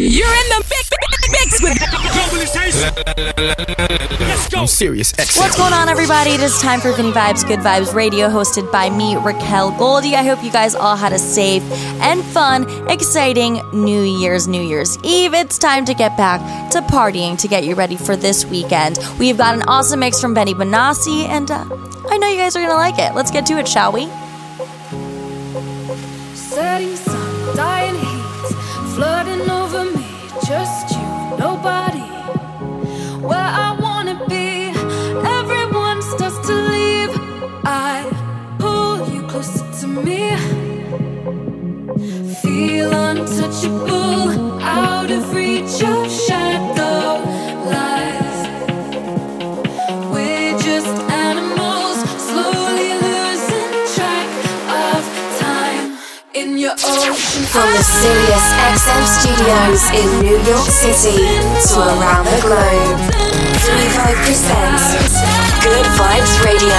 You're in the mix, mix with I'm serious. What's going on, everybody? It is time for Vinny Vibes, Good Vibes Radio, hosted by me, Raquel Goldie. I hope you guys all had a safe and fun, exciting New Year's, New Year's Eve. It's time to get back to partying to get you ready for this weekend. We've got an awesome mix from Benny Benassi, and uh, I know you guys are going to like it. Let's get to it, shall we? Setting sun, dying feel untouchable, out of reach of your ocean. From the Sirius XM studios in New York City to around the globe, Vivo presents Good Vibes Radio,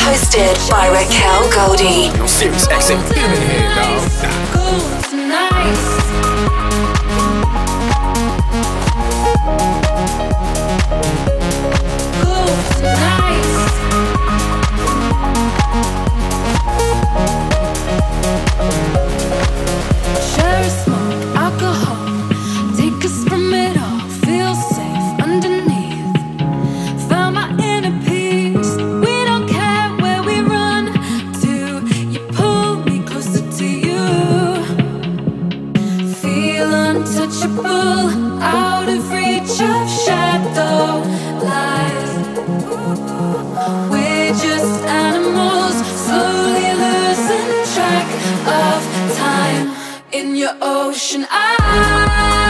hosted by Raquel Goldie. I'm serious. Accent. In here, dog. Go your ocean eyes.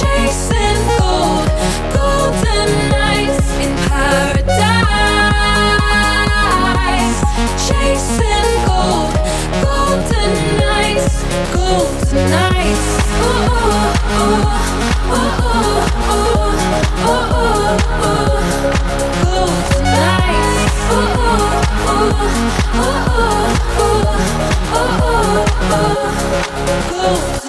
Chasing gold, golden nights in paradise. Chasing gold, golden nights, golden nights. Ooh, ooh, ooh, ooh, ooh, ooh, ooh, ooh. Golden nights. Ooh, ooh, ooh, ooh, ooh, ooh, ooh.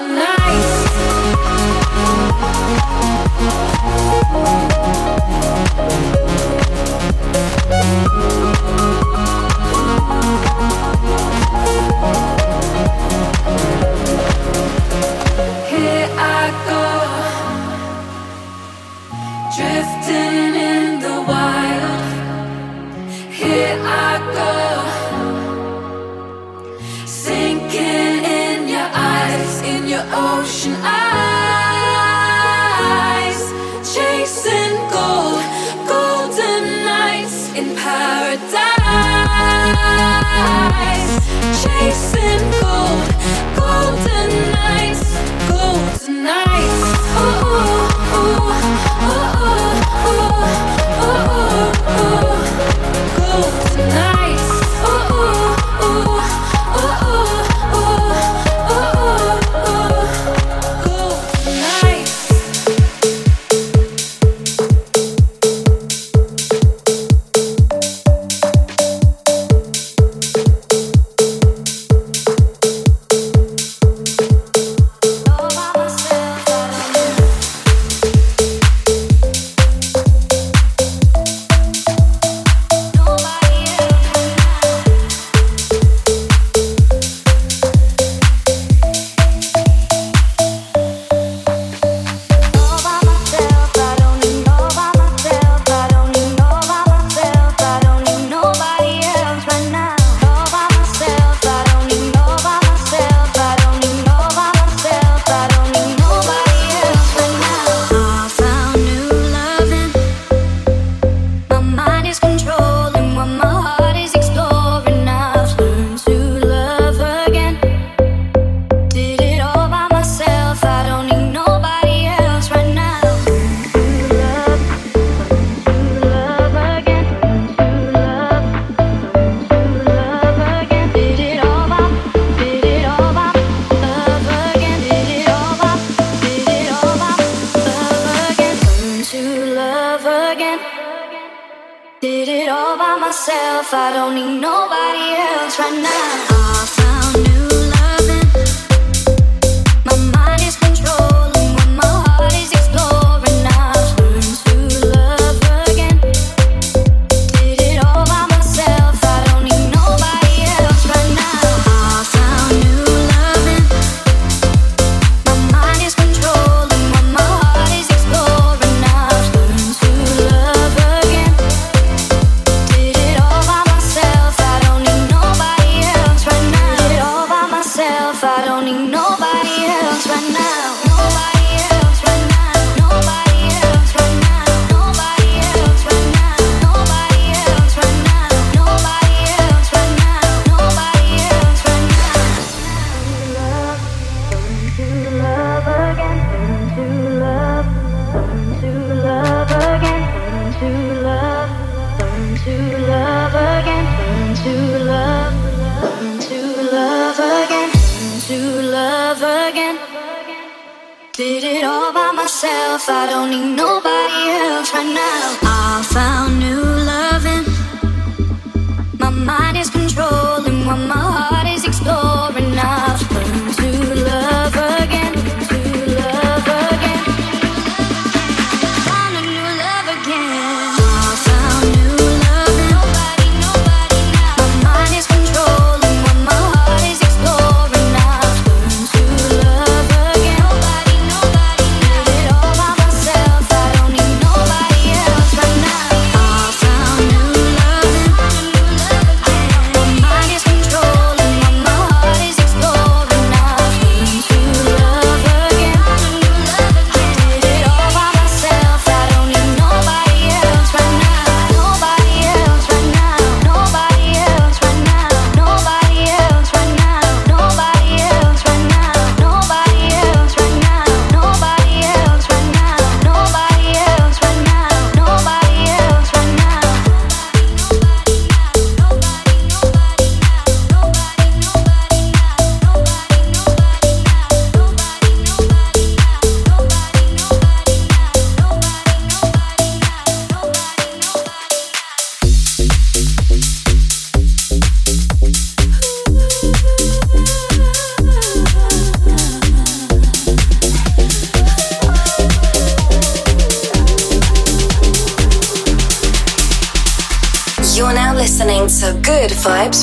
I don't need no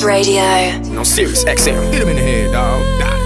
Radio. No Sirius XM. Hit him in the head, dog.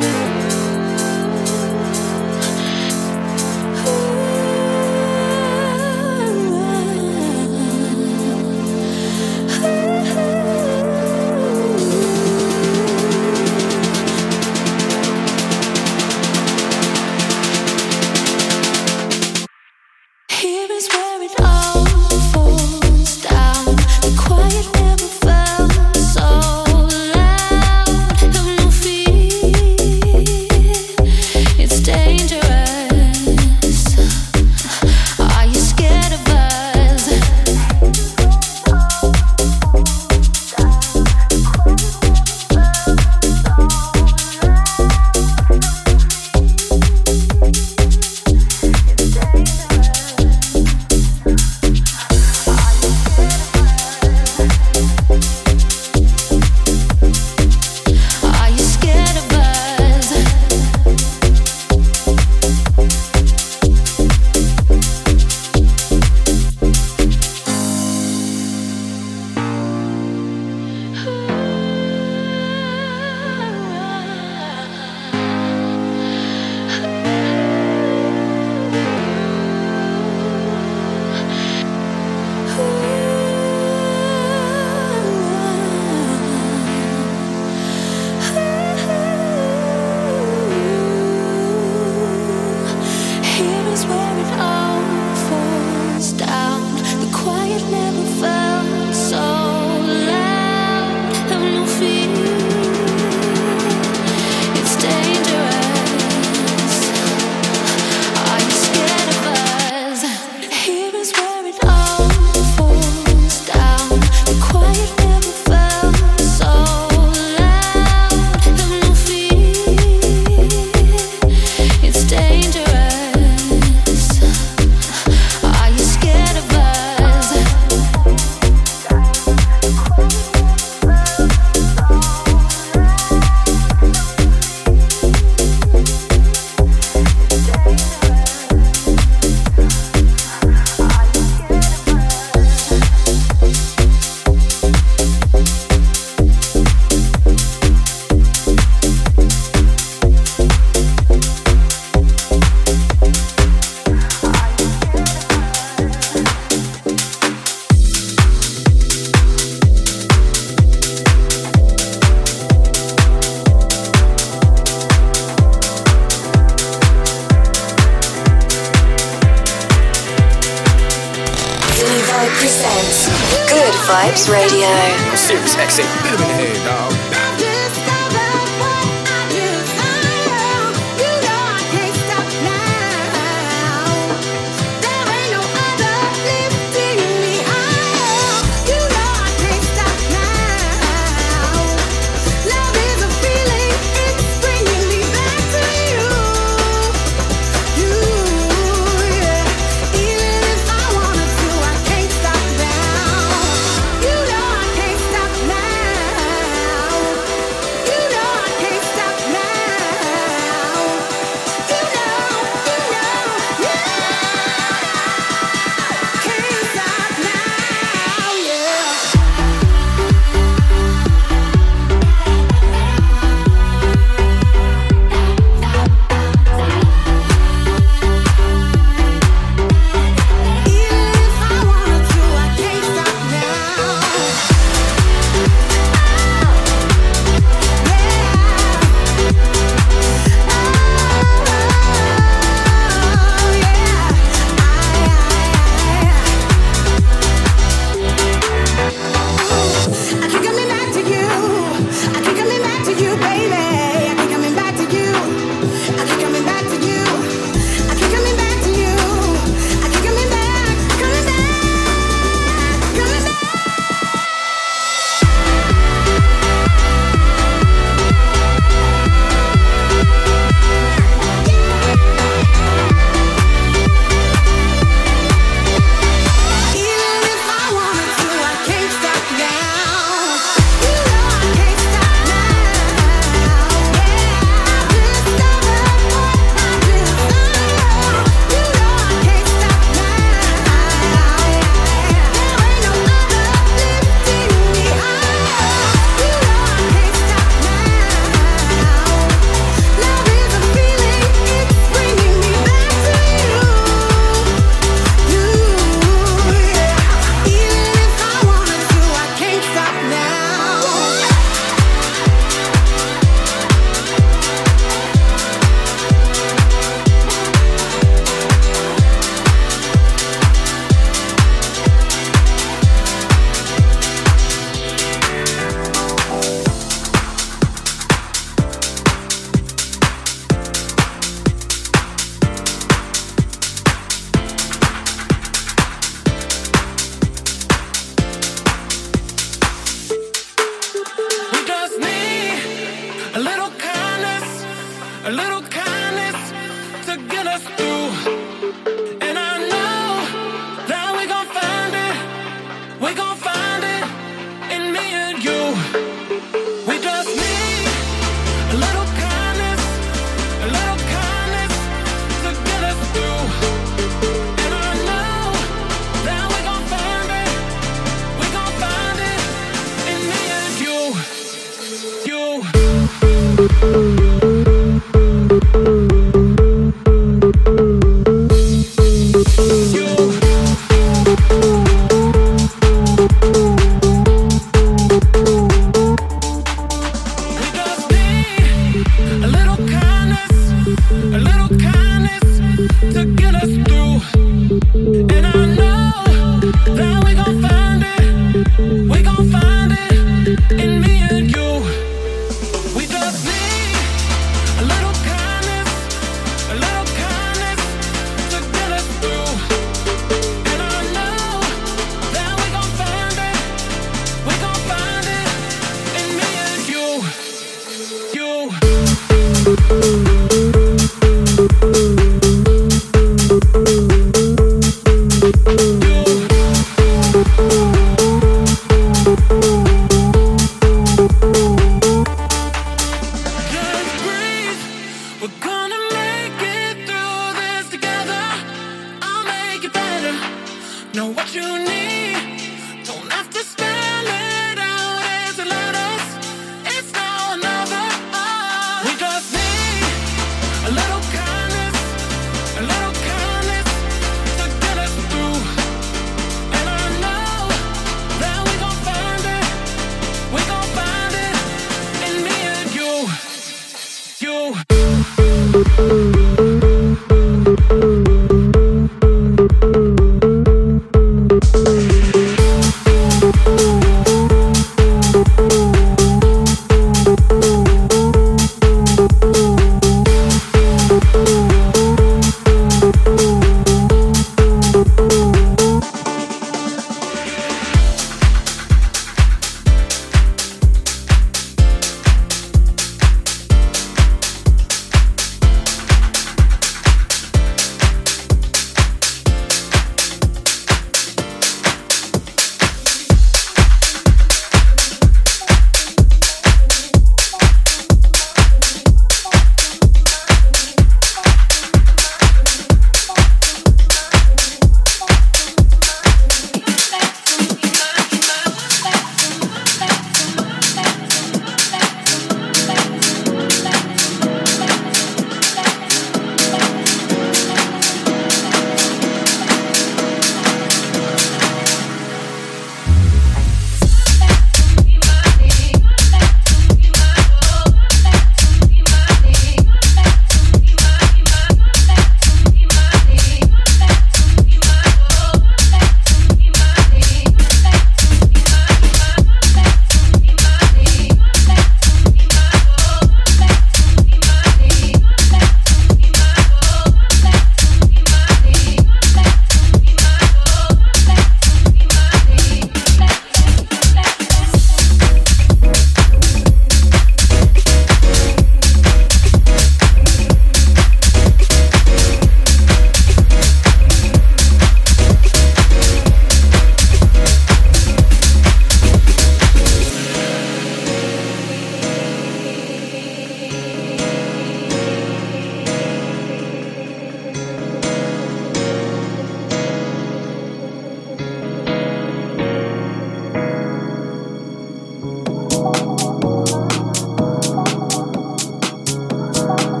Bye.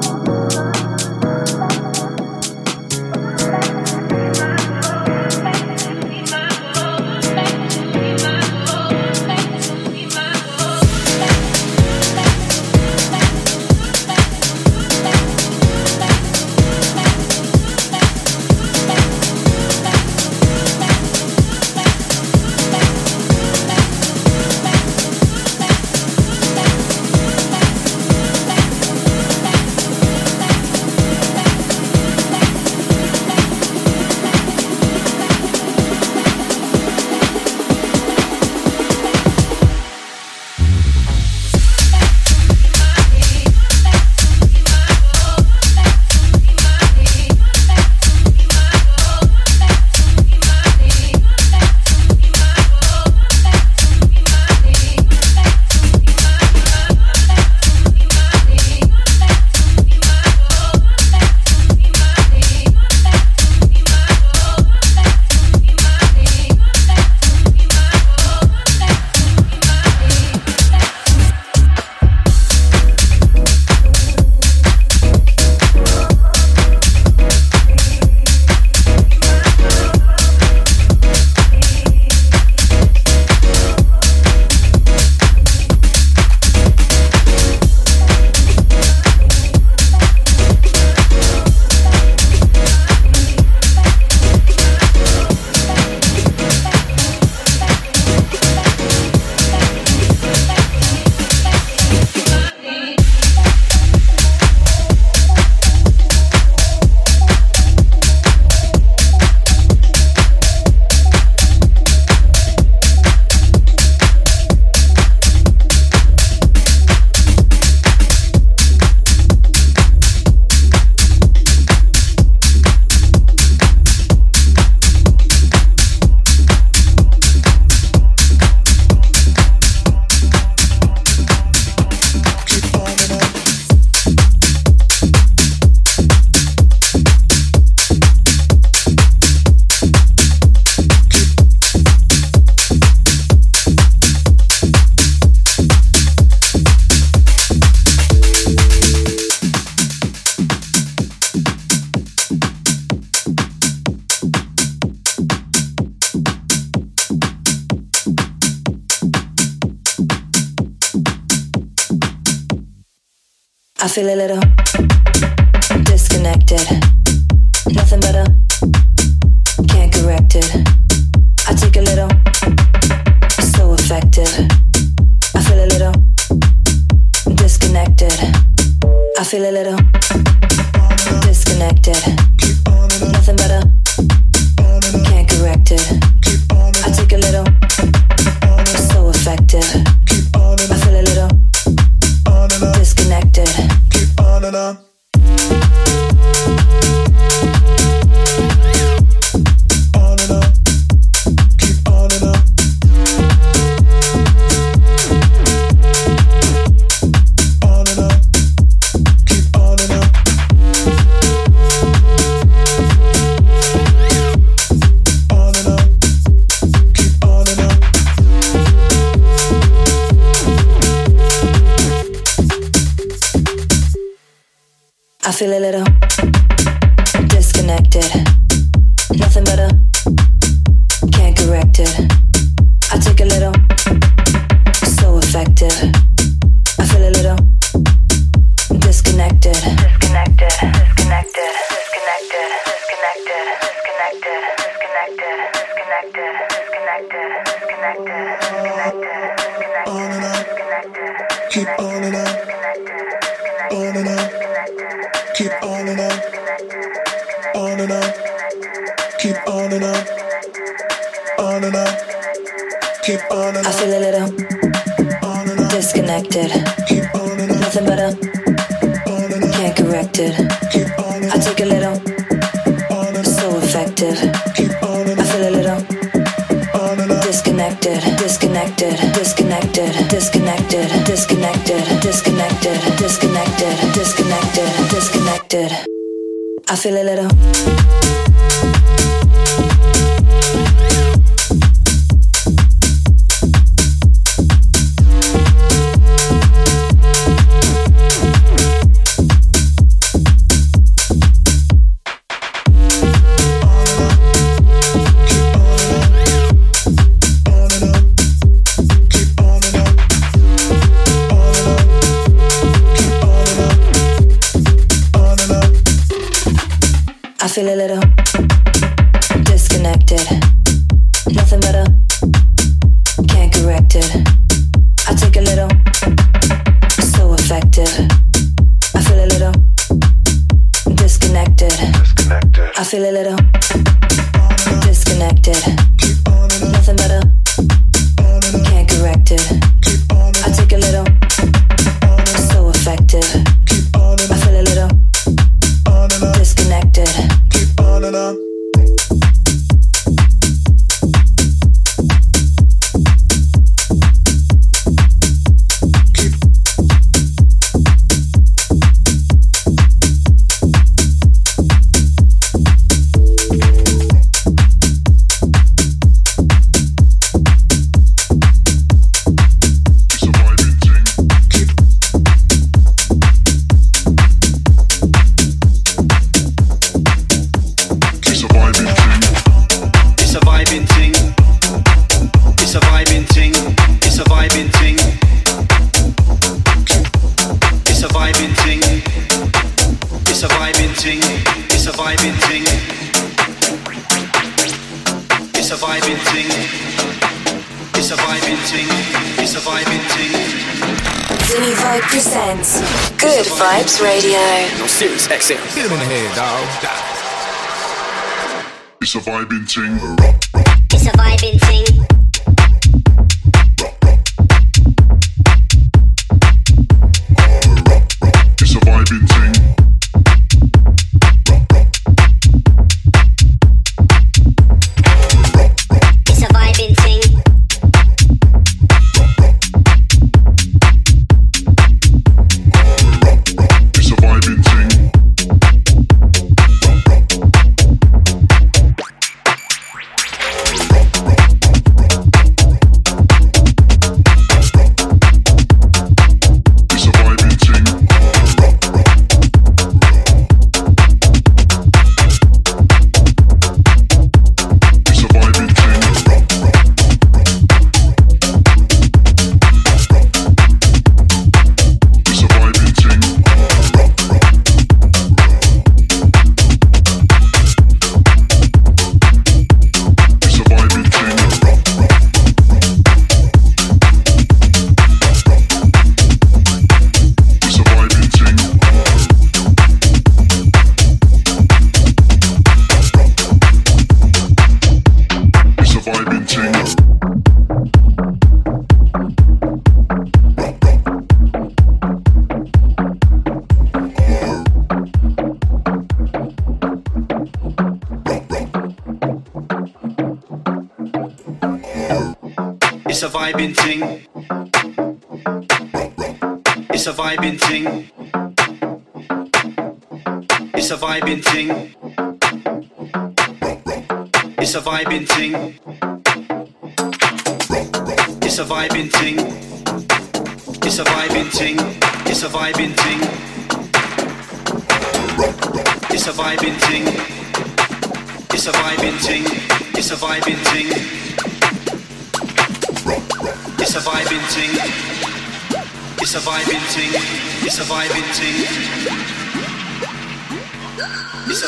disconnected. Nothing better. Can't correct it. Sirius XM. Hit him in the head, dog. It's a vibing ting. It's a The thing. It's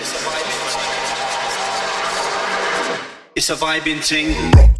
a surviving thing. It's a vibing thing.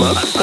club.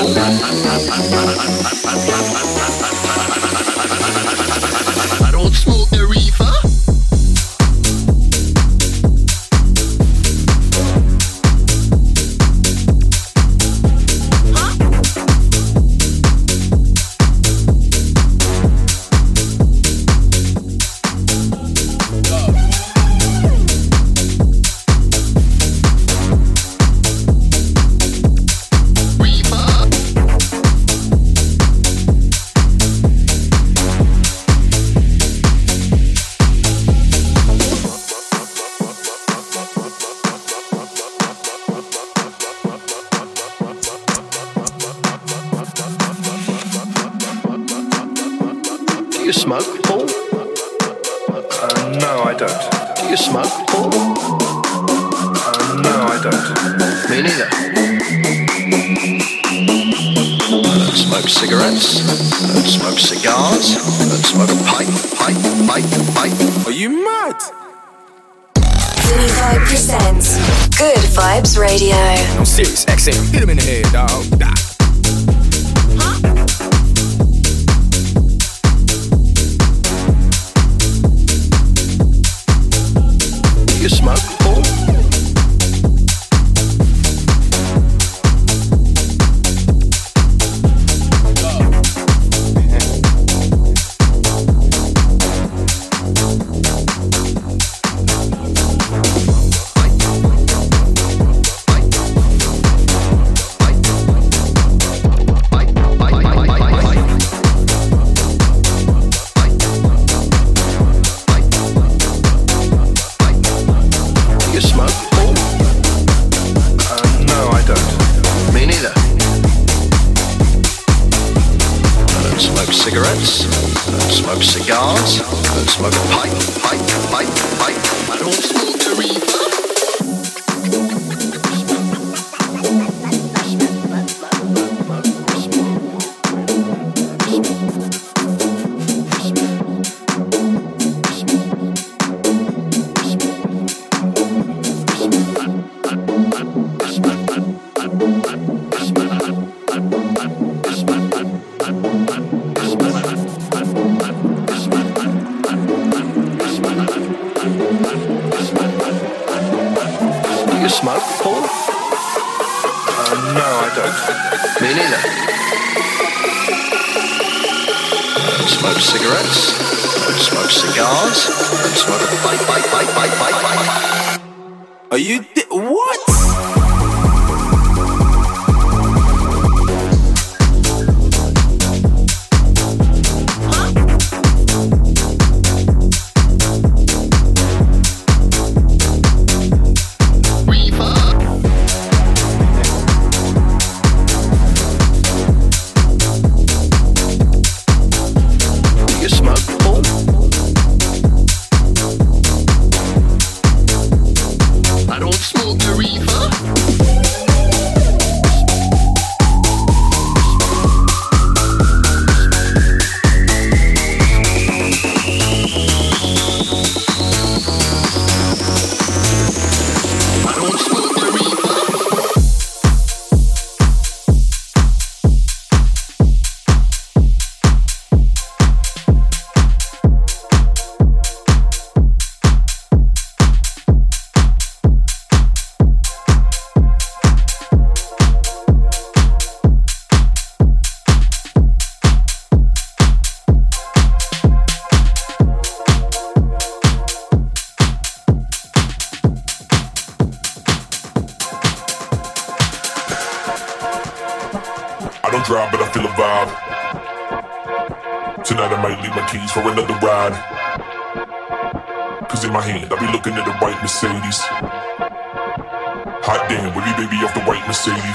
cigarettes, don't smoke cigars, don't smoke a pipe, pipe, pipe, pipe. I don't smoke a reefer.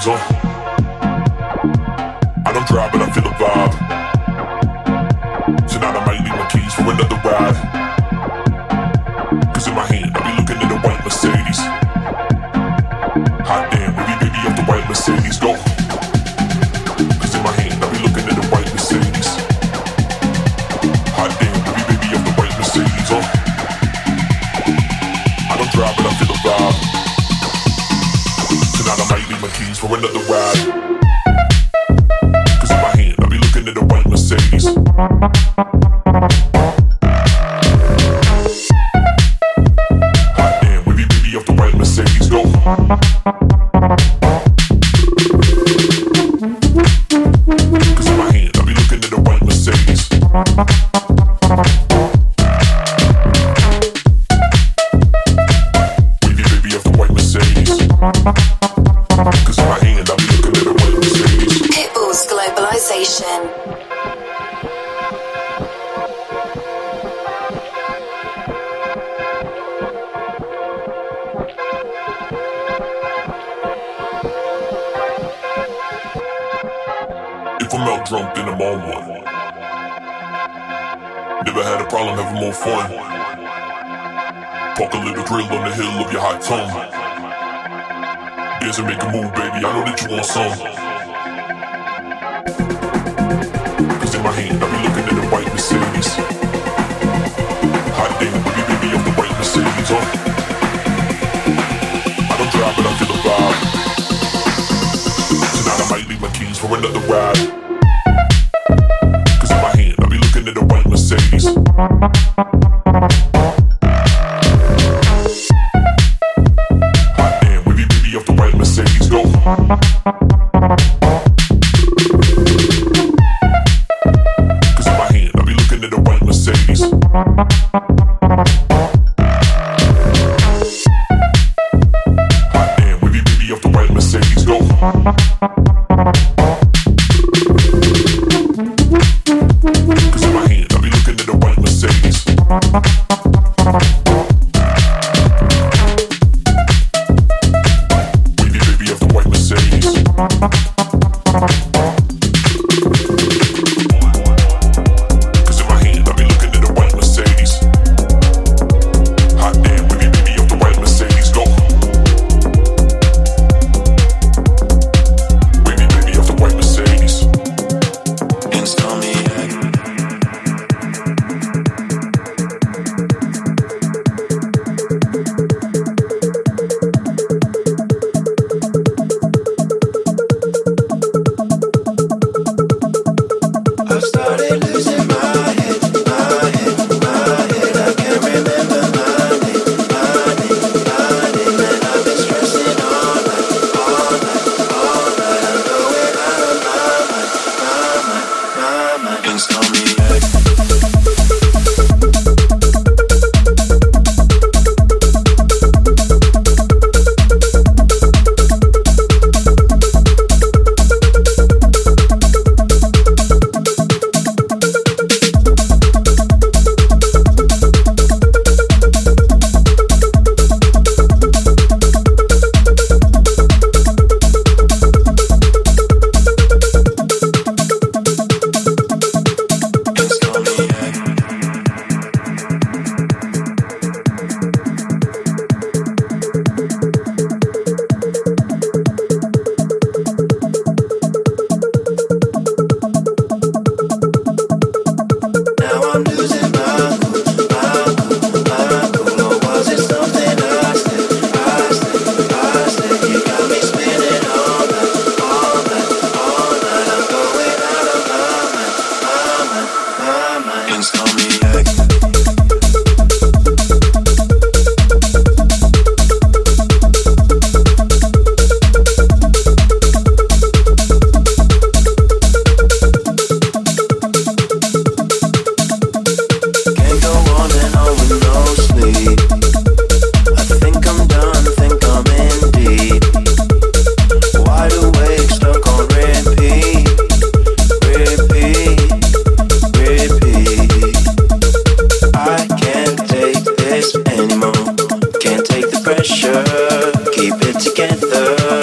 Diesel. If I'm out drunk, then I'm on one. Never had a problem having more fun. Talk a little drill on the hill of your hot tongue. Dance and make a move, baby. I know that you want some. Cause in my hand, I be looking at the whiteness. For another ride. together.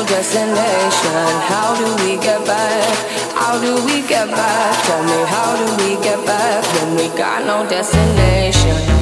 final destination. How do we get back? How do we get back? Tell me, how do we get back when we got no destination?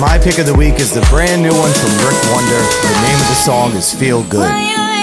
My pick of the week is the brand new one from Rick Wonder. The name of the song is Feel Good.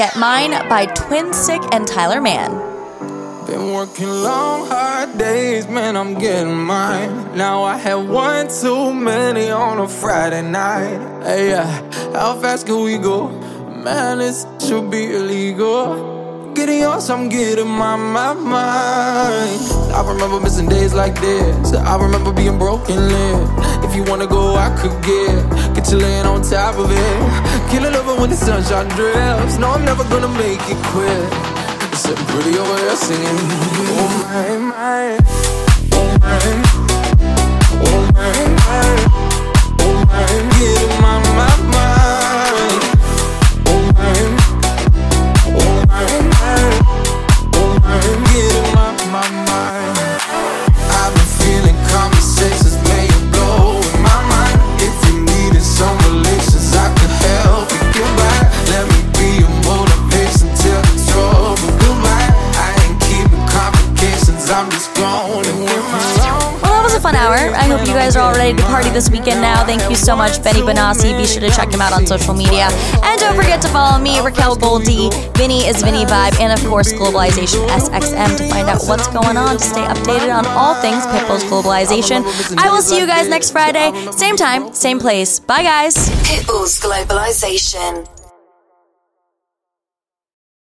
Get Mine by Twin Sick and Tyler Mann. Been working long, hard days, man, I'm getting mine. Now I had one too many on a Friday night. Hey, yeah, how fast can we go? Man, this should be illegal. Getting yours, I'm getting my, my mind. I remember missing days like this. I remember being broken lit. If you wanna go, I could get. Get you laying on top of it. Killing over when the sunshine drips. No, I'm never gonna make it quit. Sitting pretty over there singing. Oh my, my. Oh my. Oh my, my. Oh my. Getting my, my, mind. Oh my. Oh my, my. Oh my. Getting fun hour. I hope you guys are all ready to party this weekend now. Thank you so much, Benny Benassi. Be sure to check him out on social media. And don't forget to follow me, Raquel Goldie. Vinny is Vinny Vibe. And of course, Globalization SXM to find out what's going on, to stay updated on all things Pitbull's Globalization. I will see you guys next Friday. Same time, same place. Bye, guys. Pitbull's Globalization.